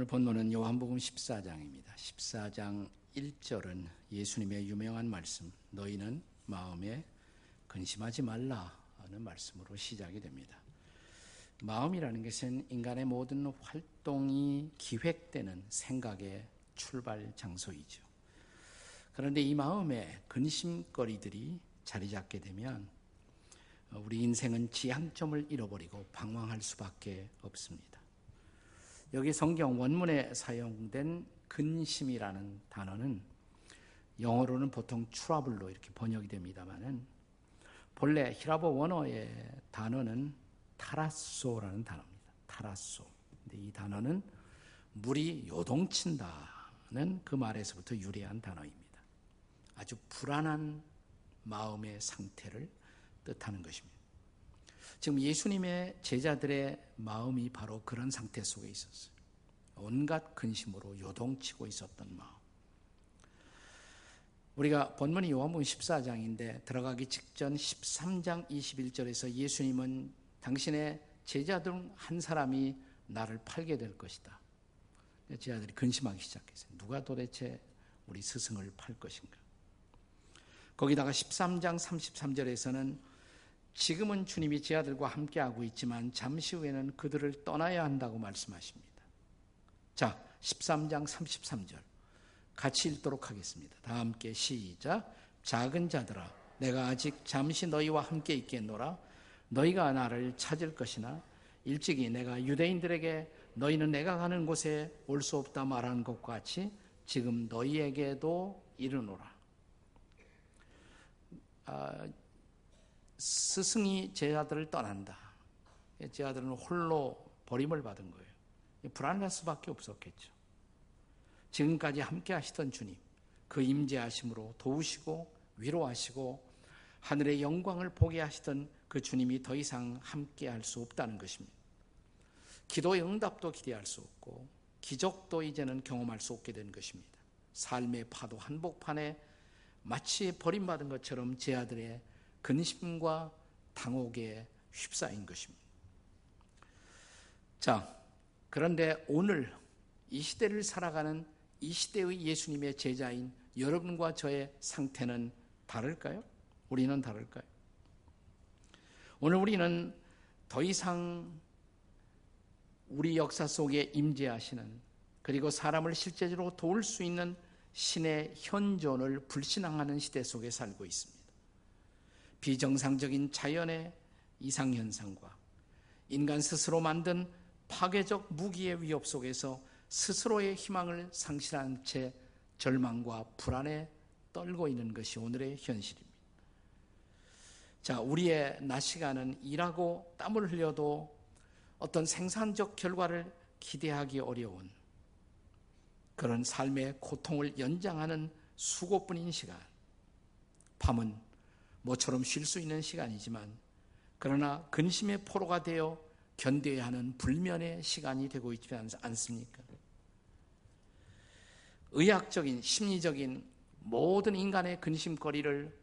오늘 본문은 요한복음 14장입니다. 14장 1절은 예수님의 유명한 말씀, 너희는 마음에 근심하지 말라는 말씀으로 시작이 됩니다. 마음이라는 것은 인간의 모든 활동이 기획되는 생각의 출발 장소이죠. 그런데 이 마음에 근심거리들이 자리 잡게 되면 우리 인생은 지향점을 잃어버리고 방황할 수밖에 없습니다. 여기 성경 원문에 사용된 근심이라는 단어는 영어로는 보통 트러블로 이렇게 번역이 됩니다만은 본래 히라보 원어의 단어는 타라소라는 단어입니다. 타라소. 근데 이 단어는 물이 요동친다는 그 말에서부터 유래한 단어입니다. 아주 불안한 마음의 상태를 뜻하는 것입니다. 지금 예수님의 제자들의 마음이 바로 그런 상태 속에 있었어요. 온갖 근심으로 요동치고 있었던 마음. 우리가 본문이 요한복음 14장인데 들어가기 직전 13장 21절에서 예수님은 당신의 제자 중 한 사람이 나를 팔게 될 것이다. 제자들이 근심하기 시작했어요. 누가 도대체 우리 스승을 팔 것인가? 거기다가 13장 33절에서는 지금은 주님이 제 아들과 함께하고 있지만 잠시 후에는 그들을 떠나야 한다고 말씀하십니다. 자, 13장 33절. 같이 읽도록 하겠습니다. 다 함께 시작. 작은 자들아, 내가 아직 잠시 너희와 함께 있겠노라. 너희가 나를 찾을 것이나 일찍이 내가 유대인들에게 너희는 내가 가는 곳에 올 수 없다 말하는 것과 같이 지금 너희에게도 이르노라. 아, 스승이 제자들을 떠난다. 제자들은 홀로 버림을 받은 거예요. 불안할 수밖에 없었겠죠. 지금까지 함께 하시던 주님, 그 임재하심으로 도우시고 위로하시고 하늘의 영광을 보게 하시던 그 주님이 더 이상 함께 할 수 없다는 것입니다. 기도의 응답도 기대할 수 없고 기적도 이제는 경험할 수 없게 된 것입니다. 삶의 파도 한복판에 마치 버림받은 것처럼 제 아들의 근심과 당혹에 휩싸인 것입니다. 자, 그런데 오늘 이 시대를 살아가는 이 시대의 예수님의 제자인 여러분과 저의 상태는 다를까요? 우리는 다를까요? 오늘 우리는 더 이상 우리 역사 속에 임재하시는 그리고 사람을 실제적으로 도울 수 있는 신의 현존을 불신앙하는 시대 속에 살고 있습니다. 비정상적인 자연의 이상현상과 인간 스스로 만든 파괴적 무기의 위협 속에서 스스로의 희망을 상실한 채 절망과 불안에 떨고 있는 것이 오늘의 현실입니다. 자, 우리의 낮 시간은 일하고 땀을 흘려도 어떤 생산적 결과를 기대하기 어려운 그런 삶의 고통을 연장하는 수고뿐인 시간. 밤은 모처럼 쉴 수 있는 시간이지만 그러나 근심의 포로가 되어 견뎌야 하는 불면의 시간이 되고 있지 않습니까? 의학적인 심리적인 모든 인간의 근심거리를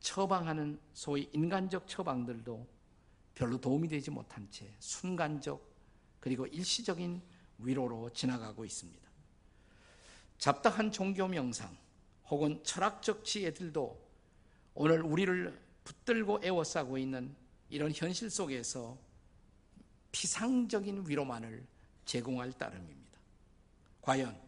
처방하는 소위 인간적 처방들도 별로 도움이 되지 못한 채 순간적 그리고 일시적인 위로로 지나가고 있습니다. 잡다한 종교 명상 혹은 철학적 지혜들도 오늘 우리를 붙들고 애워싸고 있는 이런 현실 속에서 피상적인 위로만을 제공할 따름입니다. 과연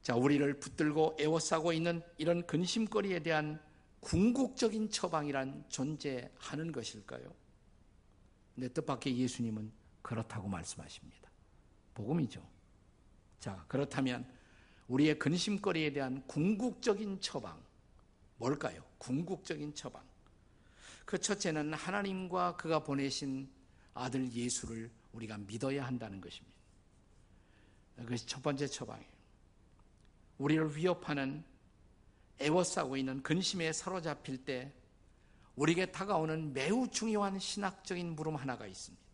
자 우리를 붙들고 애워싸고 있는 이런 근심거리에 대한 궁극적인 처방이란 존재하는 것일까요? 내 뜻밖의 예수님은 그렇다고 말씀하십니다. 복음이죠. 자 그렇다면 우리의 근심거리에 대한 궁극적인 처방 뭘까요? 궁극적인 처방. 그 첫째는 하나님과 그가 보내신 아들 예수를 우리가 믿어야 한다는 것입니다. 그것이 첫 번째 처방이에요. 우리를 위협하는 애워싸고 있는 근심에 사로잡힐 때 우리에게 다가오는 매우 중요한 신학적인 물음 하나가 있습니다.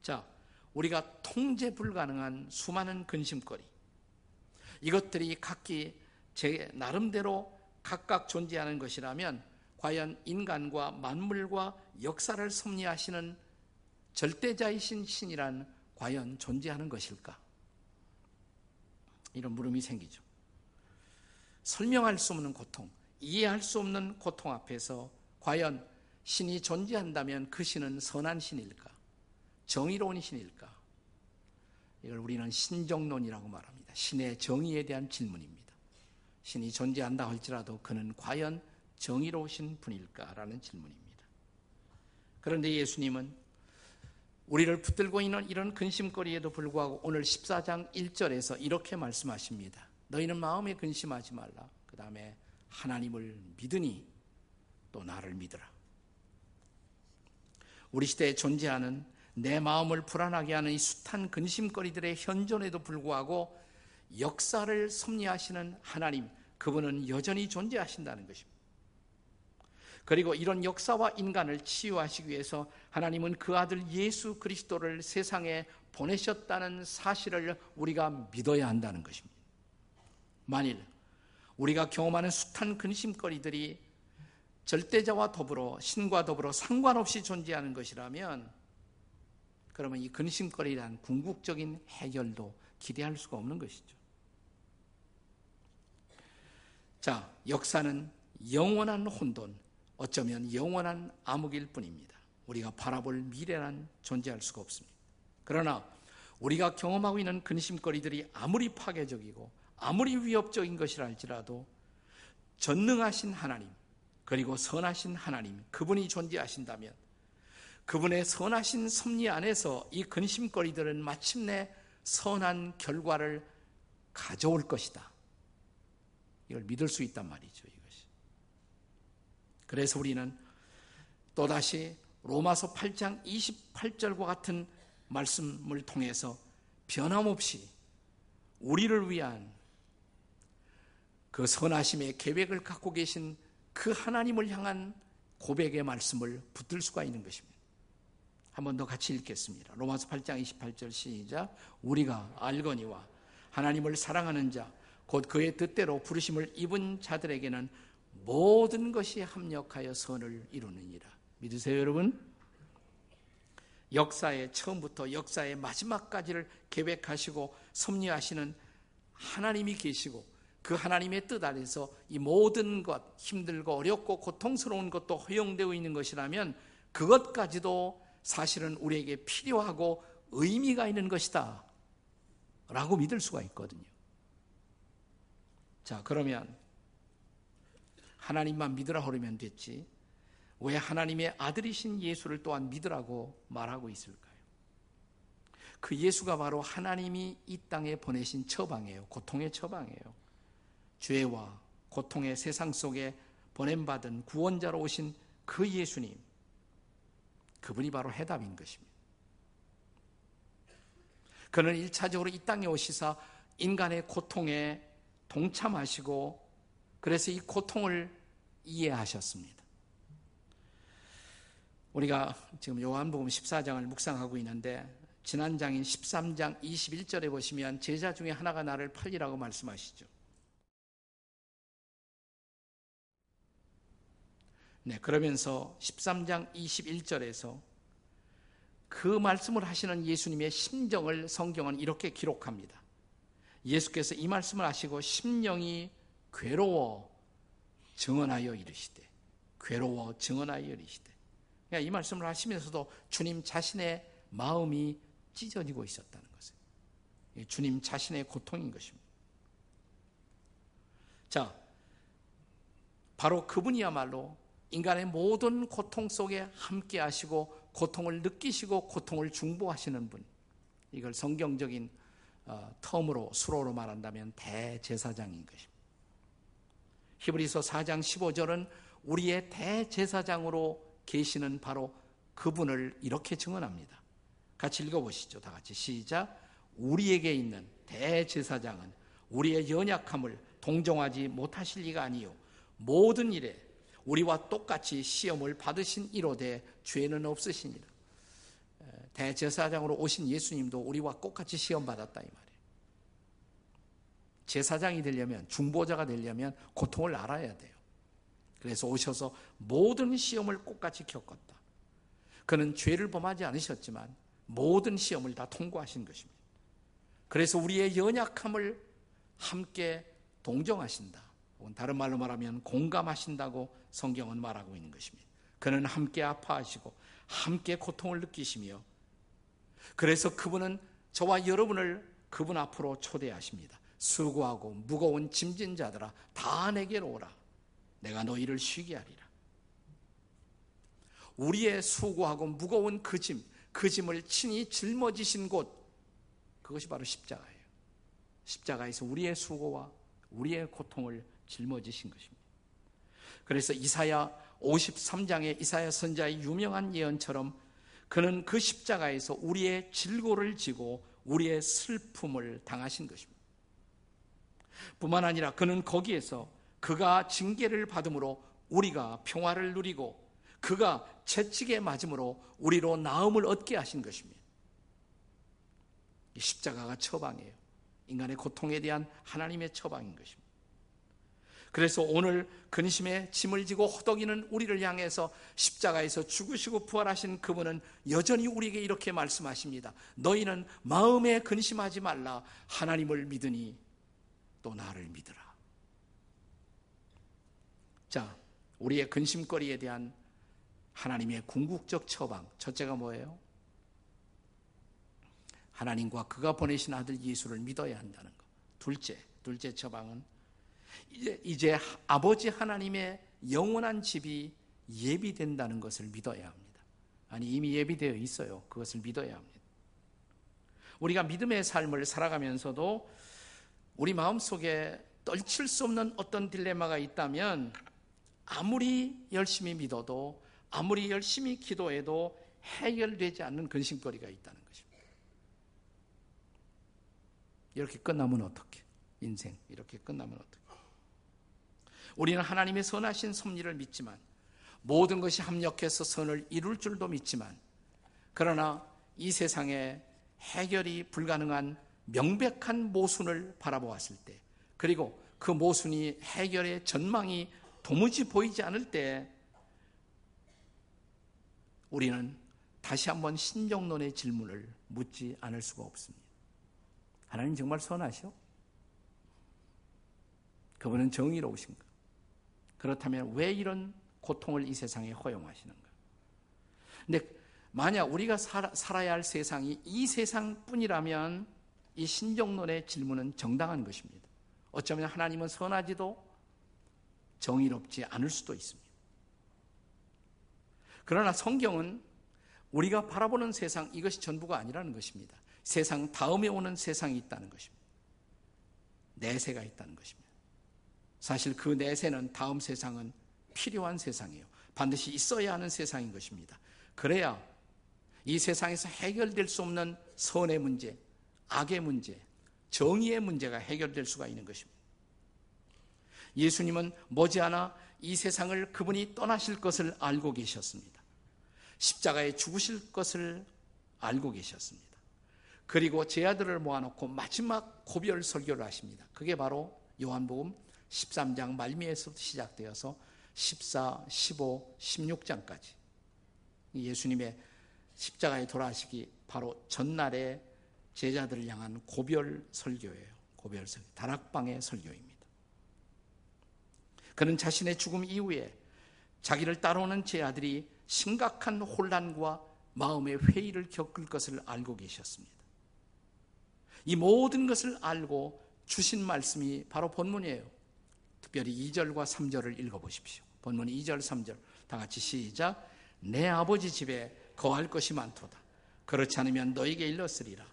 자, 우리가 통제 불가능한 수많은 근심거리. 이것들이 각기 제 나름대로 각각 존재하는 것이라면 과연 인간과 만물과 역사를 섭리하시는 절대자이신 신이란 과연 존재하는 것일까? 이런 물음이 생기죠. 설명할 수 없는 고통, 이해할 수 없는 고통 앞에서 과연 신이 존재한다면 그 신은 선한 신일까? 정의로운 신일까? 이걸 우리는 신정론이라고 말합니다. 신의 정의에 대한 질문입니다. 신이 존재한다 할지라도 그는 과연 정의로우신 분일까라는 질문입니다. 그런데 예수님은 우리를 붙들고 있는 이런 근심거리에도 불구하고 오늘 14장 1절에서 이렇게 말씀하십니다. 너희는 마음에 근심하지 말라. 그 다음에 하나님을 믿으니 또 나를 믿으라. 우리 시대에 존재하는 내 마음을 불안하게 하는 이 숱한 근심거리들의 현존에도 불구하고 역사를 섭리하시는 하나님, 그분은 여전히 존재하신다는 것입니다. 그리고 이런 역사와 인간을 치유하시기 위해서 하나님은 그 아들 예수 그리스도를 세상에 보내셨다는 사실을 우리가 믿어야 한다는 것입니다. 만일 우리가 경험하는 숱한 근심거리들이 절대자와 더불어 신과 더불어 상관없이 존재하는 것이라면 그러면 이 근심거리란 궁극적인 해결도 기대할 수가 없는 것이죠. 자, 역사는 영원한 혼돈, 어쩌면 영원한 암흑일 뿐입니다. 우리가 바라볼 미래란 존재할 수가 없습니다. 그러나 우리가 경험하고 있는 근심거리들이 아무리 파괴적이고 아무리 위협적인 것이라 할지라도 전능하신 하나님, 그리고 선하신 하나님, 그분이 존재하신다면 그분의 선하신 섭리 안에서 이 근심거리들은 마침내 선한 결과를 가져올 것이다. 이걸 믿을 수 있단 말이죠, 이것이. 그래서 우리는 또다시 로마서 8장 28절과 같은 말씀을 통해서 변함없이 우리를 위한 그 선하심의 계획을 갖고 계신 그 하나님을 향한 고백의 말씀을 붙들 수가 있는 것입니다. 한 번 더 같이 읽겠습니다. 로마서 8장 28절 시작. 우리가 알거니와 하나님을 사랑하는 자, 곧 그의 뜻대로 부르심을 입은 자들에게는 모든 것이 합력하여 선을 이루느니라. 믿으세요, 여러분? 역사의 처음부터 역사의 마지막까지를 계획하시고 섭리하시는 하나님이 계시고 그 하나님의 뜻 아래서 이 모든 것, 힘들고 어렵고 고통스러운 것도 허용되어 있는 것이라면 그것까지도 사실은 우리에게 필요하고 의미가 있는 것이다. 라고 믿을 수가 있거든요. 자, 그러면 하나님만 믿으라 그러면 됐지. 왜 하나님의 아들이신 예수를 또한 믿으라고 말하고 있을까요? 그 예수가 바로 하나님이 이 땅에 보내신 처방이에요. 고통의 처방이에요. 죄와 고통의 세상 속에 보냄받은 구원자로 오신 그 예수님, 그분이 바로 해답인 것입니다. 그는 1차적으로 이 땅에 오시사 인간의 고통에 동참하시고 그래서 이 고통을 이해하셨습니다. 우리가 지금 요한복음 14장을 묵상하고 있는데 지난 장인 13장 21절에 보시면 제자 중에 하나가 나를 팔리라고 말씀하시죠. 네, 그러면서 13장 21절에서 그 말씀을 하시는 예수님의 심정을 성경은 이렇게 기록합니다. 예수께서 이 말씀을 하시고 심령이 괴로워 증언하여 이르시되 괴로워 증언하여 이르시되 그러니까 이 말씀을 하시면서도 주님 자신의 마음이 찢어지고 있었다는 것이에요. 주님 자신의 고통인 것입니다. 자, 바로 그분이야말로 인간의 모든 고통 속에 함께 하시고 고통을 느끼시고 고통을 중보하시는 분. 이걸 성경적인 어, 텀으로 수로로 말한다면 대제사장인 것입니다. 히브리서 4장 15절은 우리의 대제사장으로 계시는 바로 그분을 이렇게 증언합니다. 같이 읽어보시죠. 다 같이 시작. 우리에게 있는 대제사장은 우리의 연약함을 동정하지 못하실 리가 아니요 모든 일에 우리와 똑같이 시험을 받으신 이로되 죄는 없으시니라. 대제사장으로 오신 예수님도 우리와 똑같이 시험 받았다 이 말이에요. 제사장이 되려면 중보자가 되려면 고통을 알아야 돼요. 그래서 오셔서 모든 시험을 똑같이 겪었다. 그는 죄를 범하지 않으셨지만 모든 시험을 다 통과하신 것입니다. 그래서 우리의 연약함을 함께 동정하신다. 혹은 다른 말로 말하면 공감하신다고 성경은 말하고 있는 것입니다. 그는 함께 아파하시고 함께 고통을 느끼시며 그래서 그분은 저와 여러분을 그분 앞으로 초대하십니다. 수고하고 무거운 짐진 자들아 다 내게로 오라. 내가 너희를 쉬게 하리라. 우리의 수고하고 무거운 그 짐, 그 짐을 친히 짊어지신 곳, 그것이 바로 십자가예요. 십자가에서 우리의 수고와 우리의 고통을 짊어지신 것입니다. 그래서 이사야 53장의 이사야 선자의 유명한 예언처럼 그는 그 십자가에서 우리의 질고를 지고 우리의 슬픔을 당하신 것입니다. 뿐만 아니라 그는 거기에서 그가 징계를 받음으로 우리가 평화를 누리고 그가 채찍에 맞음으로 우리로 나음을 얻게 하신 것입니다. 십자가가 처방이에요. 인간의 고통에 대한 하나님의 처방인 것입니다. 그래서 오늘 근심에 짐을 지고 허덕이는 우리를 향해서 십자가에서 죽으시고 부활하신 그분은 여전히 우리에게 이렇게 말씀하십니다. 너희는 마음에 근심하지 말라. 하나님을 믿으니 또 나를 믿으라. 자, 우리의 근심거리에 대한 하나님의 궁극적 처방. 첫째가 뭐예요? 하나님과 그가 보내신 아들 예수를 믿어야 한다는 것. 둘째, 둘째 처방은 이제, 이제 아버지 하나님의 영원한 집이 예비된다는 것을 믿어야 합니다. 아니, 이미 예비되어 있어요. 그것을 믿어야 합니다. 우리가 믿음의 삶을 살아가면서도 우리 마음 속에 떨칠 수 없는 어떤 딜레마가 있다면 아무리 열심히 믿어도 아무리 열심히 기도해도 해결되지 않는 근심거리가 있다는 것입니다. 이렇게 끝나면 어떻게? 인생 이렇게 끝나면 어떻게? 우리는 하나님의 선하신 섭리를 믿지만 모든 것이 합력해서 선을 이룰 줄도 믿지만 그러나 이 세상에 해결이 불가능한 명백한 모순을 바라보았을 때 그리고 그 모순이 해결의 전망이 도무지 보이지 않을 때 우리는 다시 한번 신정론의 질문을 묻지 않을 수가 없습니다. 하나님 정말 선하시오? 그분은 정의로우신가? 그렇다면 왜 이런 고통을 이 세상에 허용하시는가? 근데 만약 우리가 살아, 살아야 할 세상이 이 세상뿐이라면 이 신정론의 질문은 정당한 것입니다. 어쩌면 하나님은 선하지도 정의롭지 않을 수도 있습니다. 그러나 성경은 우리가 바라보는 세상 이것이 전부가 아니라는 것입니다. 세상 다음에 오는 세상이 있다는 것입니다. 내세가 있다는 것입니다. 사실 그 내세는 다음 세상은 필요한 세상이에요. 반드시 있어야 하는 세상인 것입니다. 그래야 이 세상에서 해결될 수 없는 선의 문제, 악의 문제, 정의의 문제가 해결될 수가 있는 것입니다. 예수님은 머지않아 이 세상을 그분이 떠나실 것을 알고 계셨습니다. 십자가에 죽으실 것을 알고 계셨습니다. 그리고 제 아들을 모아놓고 마지막 고별 설교를 하십니다. 그게 바로 요한복음 13장 말미에서 시작되어서 14, 15, 16장까지 예수님의 십자가에 돌아가시기 바로 전날에 제자들을 향한 고별 설교예요. 고별 설교. 다락방의 설교입니다. 그는 자신의 죽음 이후에 자기를 따라오는 제 아들이 심각한 혼란과 마음의 회의를 겪을 것을 알고 계셨습니다. 이 모든 것을 알고 주신 말씀이 바로 본문이에요. 특별히 2절과 3절을 읽어보십시오. 본문 2절, 3절 다 같이 시작. 내 아버지 집에 거할 것이 많도다. 그렇지 않으면 너에게 일렀으리라.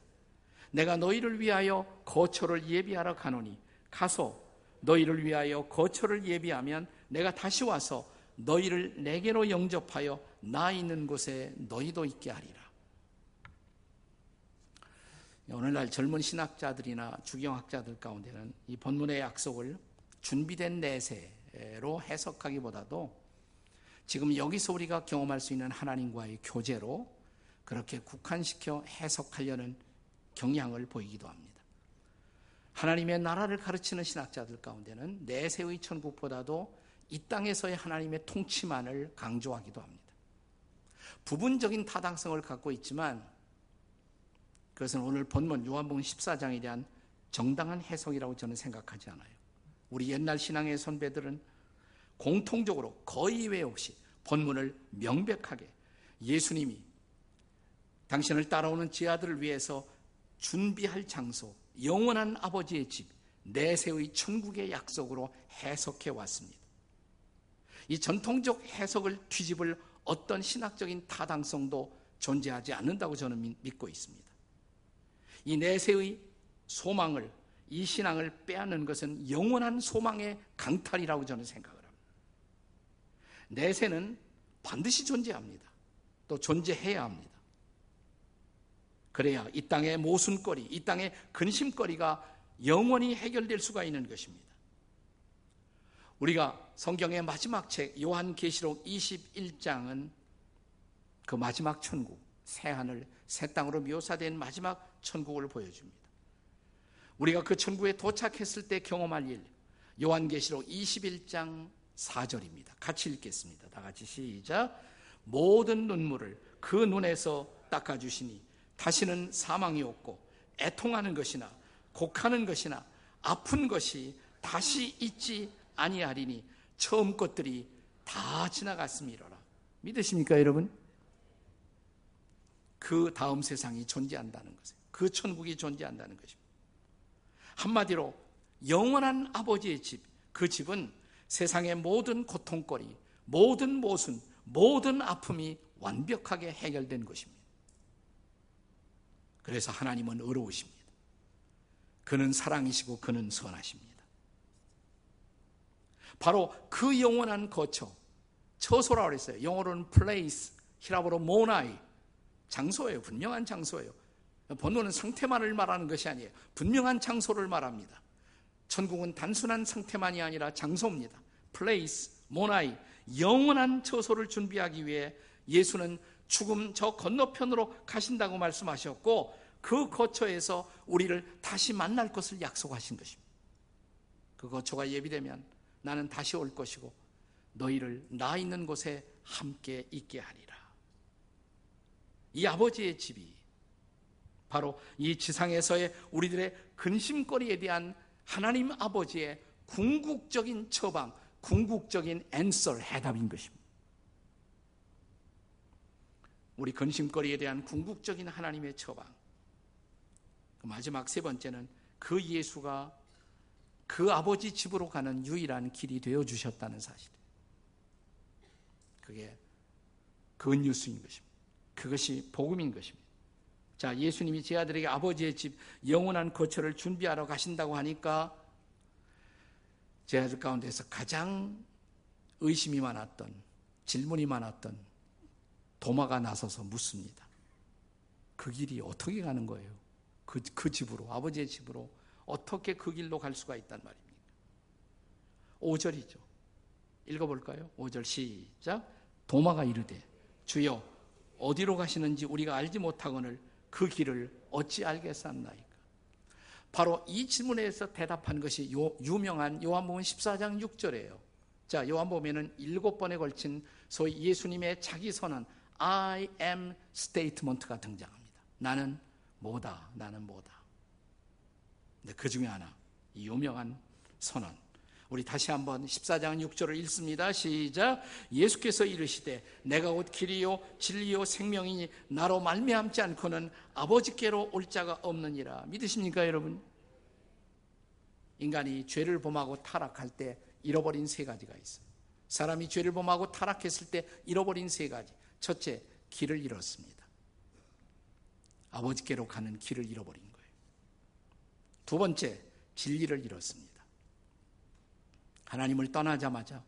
내가 너희를 위하여 거처를 예비하러 가노니 가서 너희를 위하여 거처를 예비하면 내가 다시 와서 너희를 내게로 영접하여 나 있는 곳에 너희도 있게 하리라. 오늘날 젊은 신학자들이나 주경학자들 가운데는 이 본문의 약속을 준비된 내세로 해석하기보다도 지금 여기서 우리가 경험할 수 있는 하나님과의 교제로 그렇게 국한시켜 해석하려는 경향을 보이기도 합니다. 하나님의 나라를 가르치는 신학자들 가운데는 내세의 천국보다도 이 땅에서의 하나님의 통치만을 강조하기도 합니다. 부분적인 타당성을 갖고 있지만 그것은 오늘 본문 요한복음 14장에 대한 정당한 해석이라고 저는 생각하지 않아요. 우리 옛날 신앙의 선배들은 공통적으로 거의 외 없이 본문을 명백하게 예수님이 당신을 따라오는 제 아들을 위해서 준비할 장소, 영원한 아버지의 집, 내세의 천국의 약속으로 해석해 왔습니다. 이 전통적 해석을 뒤집을 어떤 신학적인 타당성도 존재하지 않는다고 저는 믿고 있습니다. 이 내세의 소망을, 이 신앙을 빼앗는 것은 영원한 소망의 강탈이라고 저는 생각을 합니다. 내세는 반드시 존재합니다. 또 존재해야 합니다. 그래야 이 땅의 모순거리, 이 땅의 근심거리가 영원히 해결될 수가 있는 것입니다. 우리가 성경의 마지막 책 요한계시록 21장은 그 마지막 천국, 새 하늘, 새 땅으로 묘사된 마지막 천국을 보여줍니다. 우리가 그 천국에 도착했을 때 경험할 일, 요한계시록 21장 4절입니다. 같이 읽겠습니다. 다 같이 시작. 모든 눈물을 그 눈에서 닦아주시니 다시는 사망이 없고 애통하는 것이나 곡하는 것이나 아픈 것이 다시 있지 아니하리니 처음 것들이 다 지나갔음이로라. 믿으십니까, 여러분? 그 다음 세상이 존재한다는 것이에요. 그 천국이 존재한다는 것입니다. 한마디로 영원한 아버지의 집, 그 집은 세상의 모든 고통거리, 모든 모순, 모든 아픔이 완벽하게 해결된 것입니다. 그래서 하나님은 의로우십니다. 그는 사랑이시고 그는 선하십니다. 바로 그 영원한 거처, 처소라고 그랬어요. 영어로는 place, 히라보로 모나이, 장소예요. 분명한 장소예요. 본문은 상태만을 말하는 것이 아니에요. 분명한 장소를 말합니다. 천국은 단순한 상태만이 아니라 장소입니다. place, 모나이, 영원한 처소를 준비하기 위해 예수는 죽음 저 건너편으로 가신다고 말씀하셨고 그 거처에서 우리를 다시 만날 것을 약속하신 것입니다. 그 거처가 예비되면 나는 다시 올 것이고 너희를 나 있는 곳에 함께 있게 하리라. 이 아버지의 집이 바로 이 지상에서의 우리들의 근심거리에 대한 하나님 아버지의 궁극적인 처방, 궁극적인 앤서 해답인 것입니다. 우리 근심거리에 대한 궁극적인 하나님의 처방. 그 마지막 세 번째는 그 예수가 그 아버지 집으로 가는 유일한 길이 되어 주셨다는 사실. 그게 근뉴스인 것입니다. 그것이 복음인 것입니다. 자, 예수님이 제 아들에게 아버지의 집 영원한 거처를 준비하러 가신다고 하니까 제 아들 가운데서 가장 의심이 많았던 질문이 많았던 도마가 나서서 묻습니다. 그 길이 어떻게 가는 거예요? 그, 그 집으로, 아버지의 집으로 어떻게 그 길로 갈 수가 있단 말입니까? 5절이죠. 읽어볼까요? 5절 시작. 도마가 이르되, 주여, 어디로 가시는지 우리가 알지 못하거늘 그 길을 어찌 알겠사나이까? 바로 이 질문에서 대답한 것이 요, 유명한 요한복음 14장 6절이에요. 자, 요한복음에는 일곱 번에 걸친 소위 예수님의 자기 선언 I am statement가 등장합니다. 나는 뭐다, 나는 뭐다. 근데 그 중에 하나, 이 유명한 선언. 우리 다시 한번 14장 6절을 읽습니다. 시작. 예수께서 이르시되 내가 곧 길이요 진리요 생명이니 나로 말미암지 않고는 아버지께로 올 자가 없느니라. 믿으십니까, 여러분? 인간이 죄를 범하고 타락할 때 잃어버린 세 가지가 있어요. 사람이 죄를 범하고 타락했을 때 잃어버린 세 가지. 첫째, 길을 잃었습니다. 아버지께로 가는 길을 잃어버린 거예요. 두 번째, 진리를 잃었습니다. 하나님을 떠나자마자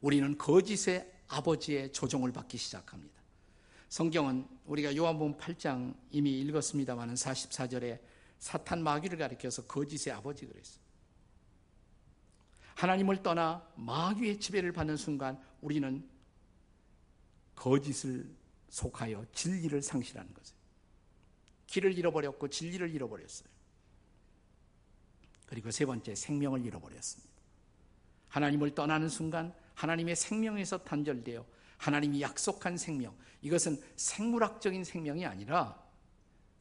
우리는 거짓의 아버지의 조종을 받기 시작합니다. 성경은 우리가 요한복음 8장 이미 읽었습니다마는 44절에 사탄 마귀를 가리켜서 거짓의 아버지 그랬어요. 하나님을 떠나 마귀의 지배를 받는 순간 우리는 거짓에 속하여 진리를 상실하는 것이에요. 길을 잃어버렸고 진리를 잃어버렸어요. 그리고 세 번째 생명을 잃어버렸습니다. 하나님을 떠나는 순간 하나님의 생명에서 단절되어 하나님이 약속한 생명 이것은 생물학적인 생명이 아니라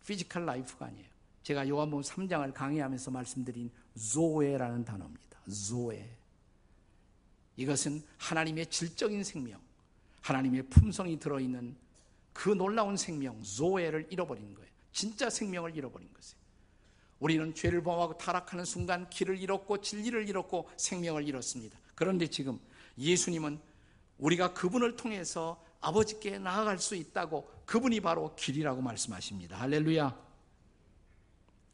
physical life가 아니에요. 제가 요한복음 3장을 강의하면서 말씀드린 조에라는 단어입니다. 조에. 이것은 하나님의 질적인 생명, 하나님의 품성이 들어있는 그 놀라운 생명, 조에를 잃어버린 거예요. 진짜 생명을 잃어버린 것이에요. 우리는 죄를 범하고 타락하는 순간 길을 잃었고 진리를 잃었고 생명을 잃었습니다. 그런데 지금 예수님은 우리가 그분을 통해서 아버지께 나아갈 수 있다고 그분이 바로 길이라고 말씀하십니다. 할렐루야.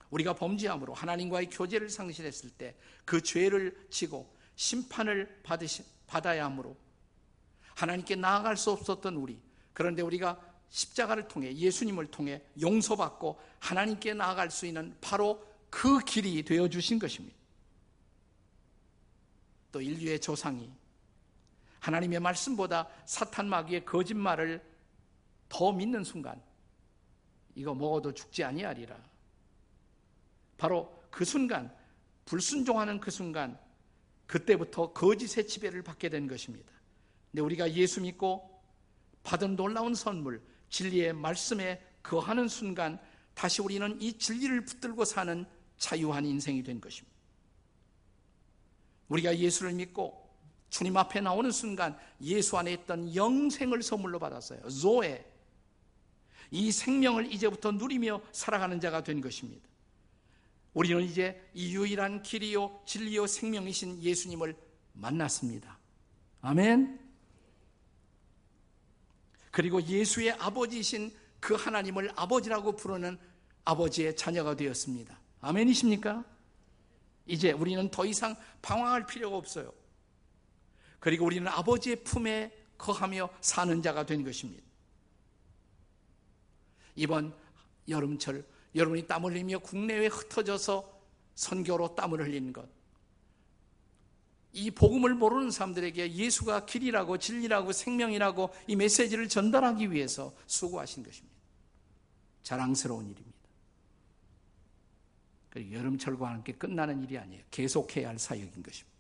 우리가 범죄함으로 하나님과의 교제를 상실했을 때 그 죄를 지고 심판을 받으시, 받아야 하므로 하나님께 나아갈 수 없었던 우리 그런데 우리가 십자가를 통해 예수님을 통해 용서받고 하나님께 나아갈 수 있는 바로 그 길이 되어 주신 것입니다. 또 인류의 조상이 하나님의 말씀보다 사탄 마귀의 거짓말을 더 믿는 순간 이거 먹어도 죽지 아니하리라. 바로 그 순간 불순종하는 그 순간 그때부터 거짓의 지배를 받게 된 것입니다. 근데 우리가 예수 믿고 받은 놀라운 선물 진리의 말씀에 거하는 순간 다시 우리는 이 진리를 붙들고 사는 자유한 인생이 된 것입니다. 우리가 예수를 믿고 주님 앞에 나오는 순간 예수 안에 있던 영생을 선물로 받았어요. 조에. 이 생명을 이제부터 누리며 살아가는 자가 된 것입니다. 우리는 이제 이 유일한 길이요, 진리요, 생명이신 예수님을 만났습니다. 아멘. 그리고 예수의 아버지이신 그 하나님을 아버지라고 부르는 아버지의 자녀가 되었습니다. 아멘이십니까? 이제 우리는 더 이상 방황할 필요가 없어요. 그리고 우리는 아버지의 품에 거하며 사는 자가 된 것입니다. 이번 여름철 여러분이 땀 흘리며 국내에 흩어져서 선교로 땀을 흘리는 것. 이 복음을 모르는 사람들에게 예수가 길이라고 진리라고 생명이라고 이 메시지를 전달하기 위해서 수고하신 것입니다. 자랑스러운 일입니다. 여름철과 함께 끝나는 일이 아니에요. 계속해야 할 사역인 것입니다.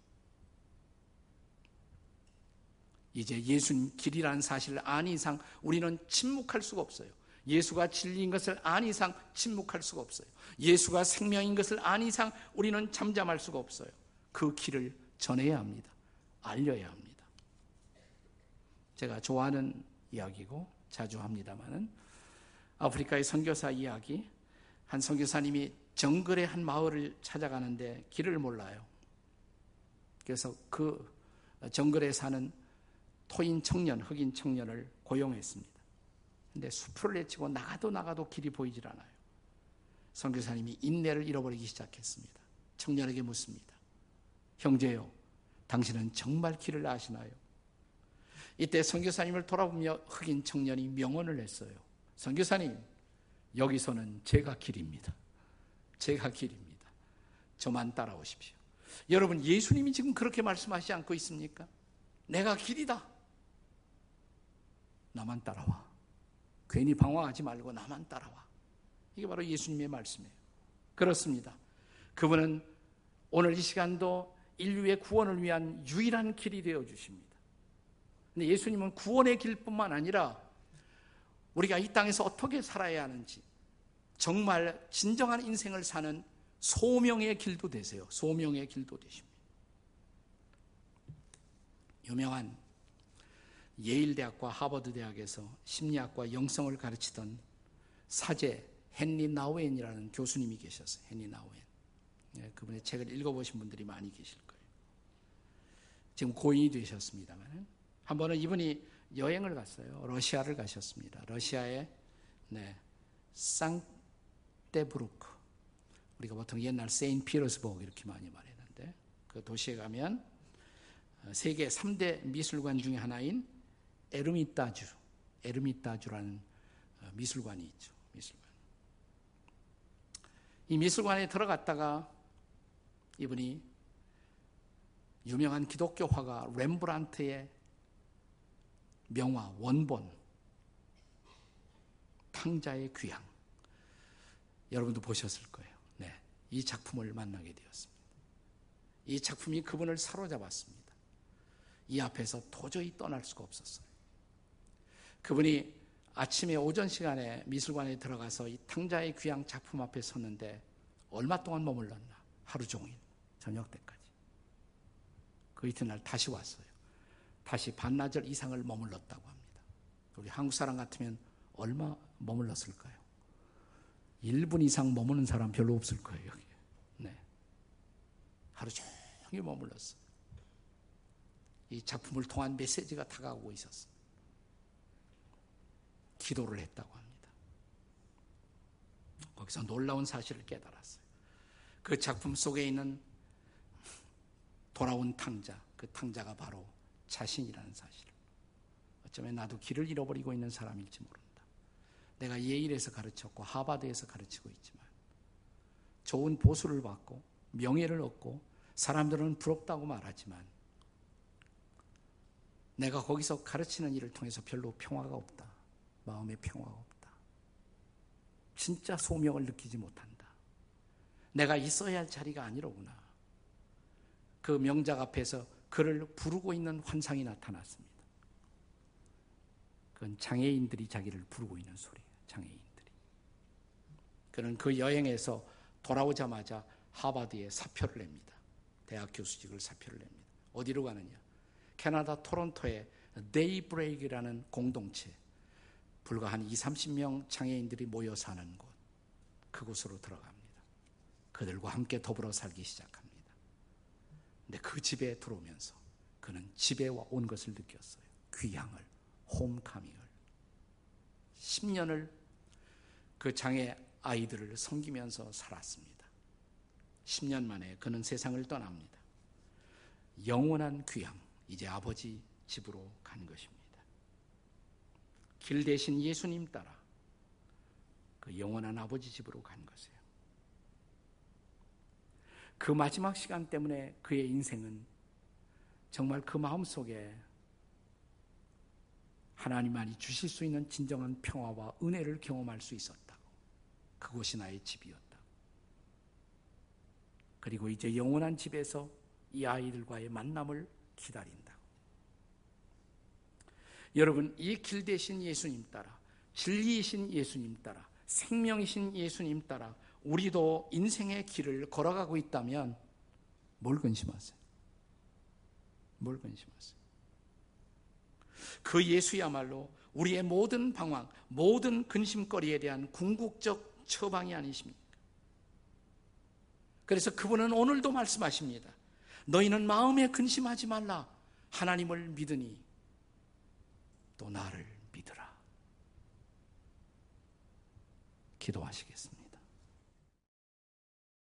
이제 예수님 길이라는 사실을 안 이상 우리는 침묵할 수가 없어요. 예수가 진리인 것을 안 이상 침묵할 수가 없어요. 예수가 생명인 것을 안 이상 우리는 잠잠할 수가 없어요. 그 길을 전해야 합니다. 알려야 합니다. 제가 좋아하는 이야기고 자주 합니다만은 아프리카의 선교사 이야기 한 선교사님이 정글의 한 마을을 찾아가는데 길을 몰라요. 그래서 그 정글에 사는 토인 청년, 흑인 청년을 고용했습니다. 근데 수풀을 내치고 나가도 나가도 길이 보이질 않아요. 선교사님이 인내를 잃어버리기 시작했습니다. 청년에게 묻습니다. 형제요, 당신은 정말 길을 아시나요? 이때 선교사님을 돌아보며 흑인 청년이 명언을 했어요. 선교사님, 여기서는 제가 길입니다. 제가 길입니다. 저만 따라오십시오. 여러분, 예수님이 지금 그렇게 말씀하시지 않고 있습니까? 내가 길이다. 나만 따라와. 괜히 방황하지 말고 나만 따라와. 이게 바로 예수님의 말씀이에요. 그렇습니다. 그분은 오늘 이 시간도 인류의 구원을 위한 유일한 길이 되어 주십니다. 근데 예수님은 구원의 길뿐만 아니라 우리가 이 땅에서 어떻게 살아야 하는지 정말 진정한 인생을 사는 소명의 길도 되세요. 소명의 길도 되십니다. 유명한 예일대학과 하버드대학에서 심리학과 영성을 가르치던 사제 헨리 나우엔이라는 교수님이 계셨어요. 헨리 나우엔. 예, 그분의 책을 읽어보신 분들이 많이 계실. 지금 고인이 되셨습니다만 한 번은 이분이 여행을 갔어요. 러시아를 가셨습니다. 러시아의 네, 상테브루크. 우리가 보통 옛날 세인 피러스버그 이렇게 많이 말했는데 그 도시에 가면 어, 세계 3대 미술관 중에 하나인 에르미타주, 에르미타주라는 어, 미술관이 있죠. 미술관. 이 미술관에 들어갔다가 이분이 유명한 기독교 화가 렘브란트의 명화 원본 탕자의 귀향 여러분도 보셨을 거예요. 네, 이 작품을 만나게 되었습니다. 이 작품이 그분을 사로잡았습니다. 이 앞에서 도저히 떠날 수가 없었어요. 그분이 아침에 오전 시간에 미술관에 들어가서 이 탕자의 귀향 작품 앞에 섰는데 얼마 동안 머물렀나? 하루 종일 저녁 때까지. 그 이튿날 다시 왔어요. 다시 반나절 이상을 머물렀다고 합니다. 우리 한국 사람 같으면 얼마 머물렀을까요? 1분 이상 머무는 사람 별로 없을 거예요, 여기. 네. 하루 종일 머물렀어요. 이 작품을 통한 메시지가 다가오고 있었어요. 기도를 했다고 합니다. 거기서 놀라운 사실을 깨달았어요. 그 작품 속에 있는 돌아온 탕자, 그 탕자가 바로 자신이라는 사실. 어쩌면 나도 길을 잃어버리고 있는 사람일지 모른다. 내가 예일에서 가르쳤고 하바드에서 가르치고 있지만 좋은 보수를 받고 명예를 얻고 사람들은 부럽다고 말하지만 내가 거기서 가르치는 일을 통해서 별로 평화가 없다. 마음의 평화가 없다. 진짜 소명을 느끼지 못한다. 내가 있어야 할 자리가 아니로구나. 그 명작 앞에서 그를 부르고 있는 환상이 나타났습니다. 그건 장애인들이 자기를 부르고 있는 소리예요. 장애인들이. 그는 그 여행에서 돌아오자마자 하버드에 사표를 냅니다. 대학 교수직을 사표를 냅니다. 어디로 가느냐? 캐나다 토론토의 데이브레이크라는 공동체. 불과 한 2, 30명 장애인들이 모여 사는 곳. 그곳으로 들어갑니다. 그들과 함께 더불어 살기 시작합니다. 근데 그 집에 들어오면서 그는 집에 온 것을 느꼈어요. 귀향을, 홈카밍을. 10년을 그 장애 아이들을 섬기면서 살았습니다. 10년 만에 그는 세상을 떠납니다. 영원한 귀향, 이제 아버지 집으로 간 것입니다. 길 대신 예수님 따라 그 영원한 아버지 집으로 간 것이에요. 그 마지막 시간 때문에 그의 인생은 정말 그 마음 속에 하나님만이 주실 수 있는 진정한 평화와 은혜를 경험할 수 있었다고. 그곳이 나의 집이었다. 그리고 이제 영원한 집에서 이 아이들과의 만남을 기다린다. 여러분, 이 길 대신 예수님 따라, 진리이신 예수님 따라, 생명이신 예수님 따라 우리도 인생의 길을 걸어가고 있다면 뭘 근심하세요? 뭘 근심하세요? 그 예수야말로 우리의 모든 방황, 모든 근심거리에 대한 궁극적 처방이 아니십니까? 그래서 그분은 오늘도 말씀하십니다. 너희는 마음에 근심하지 말라. 하나님을 믿으니 또 나를 믿으라. 기도하시겠습니다.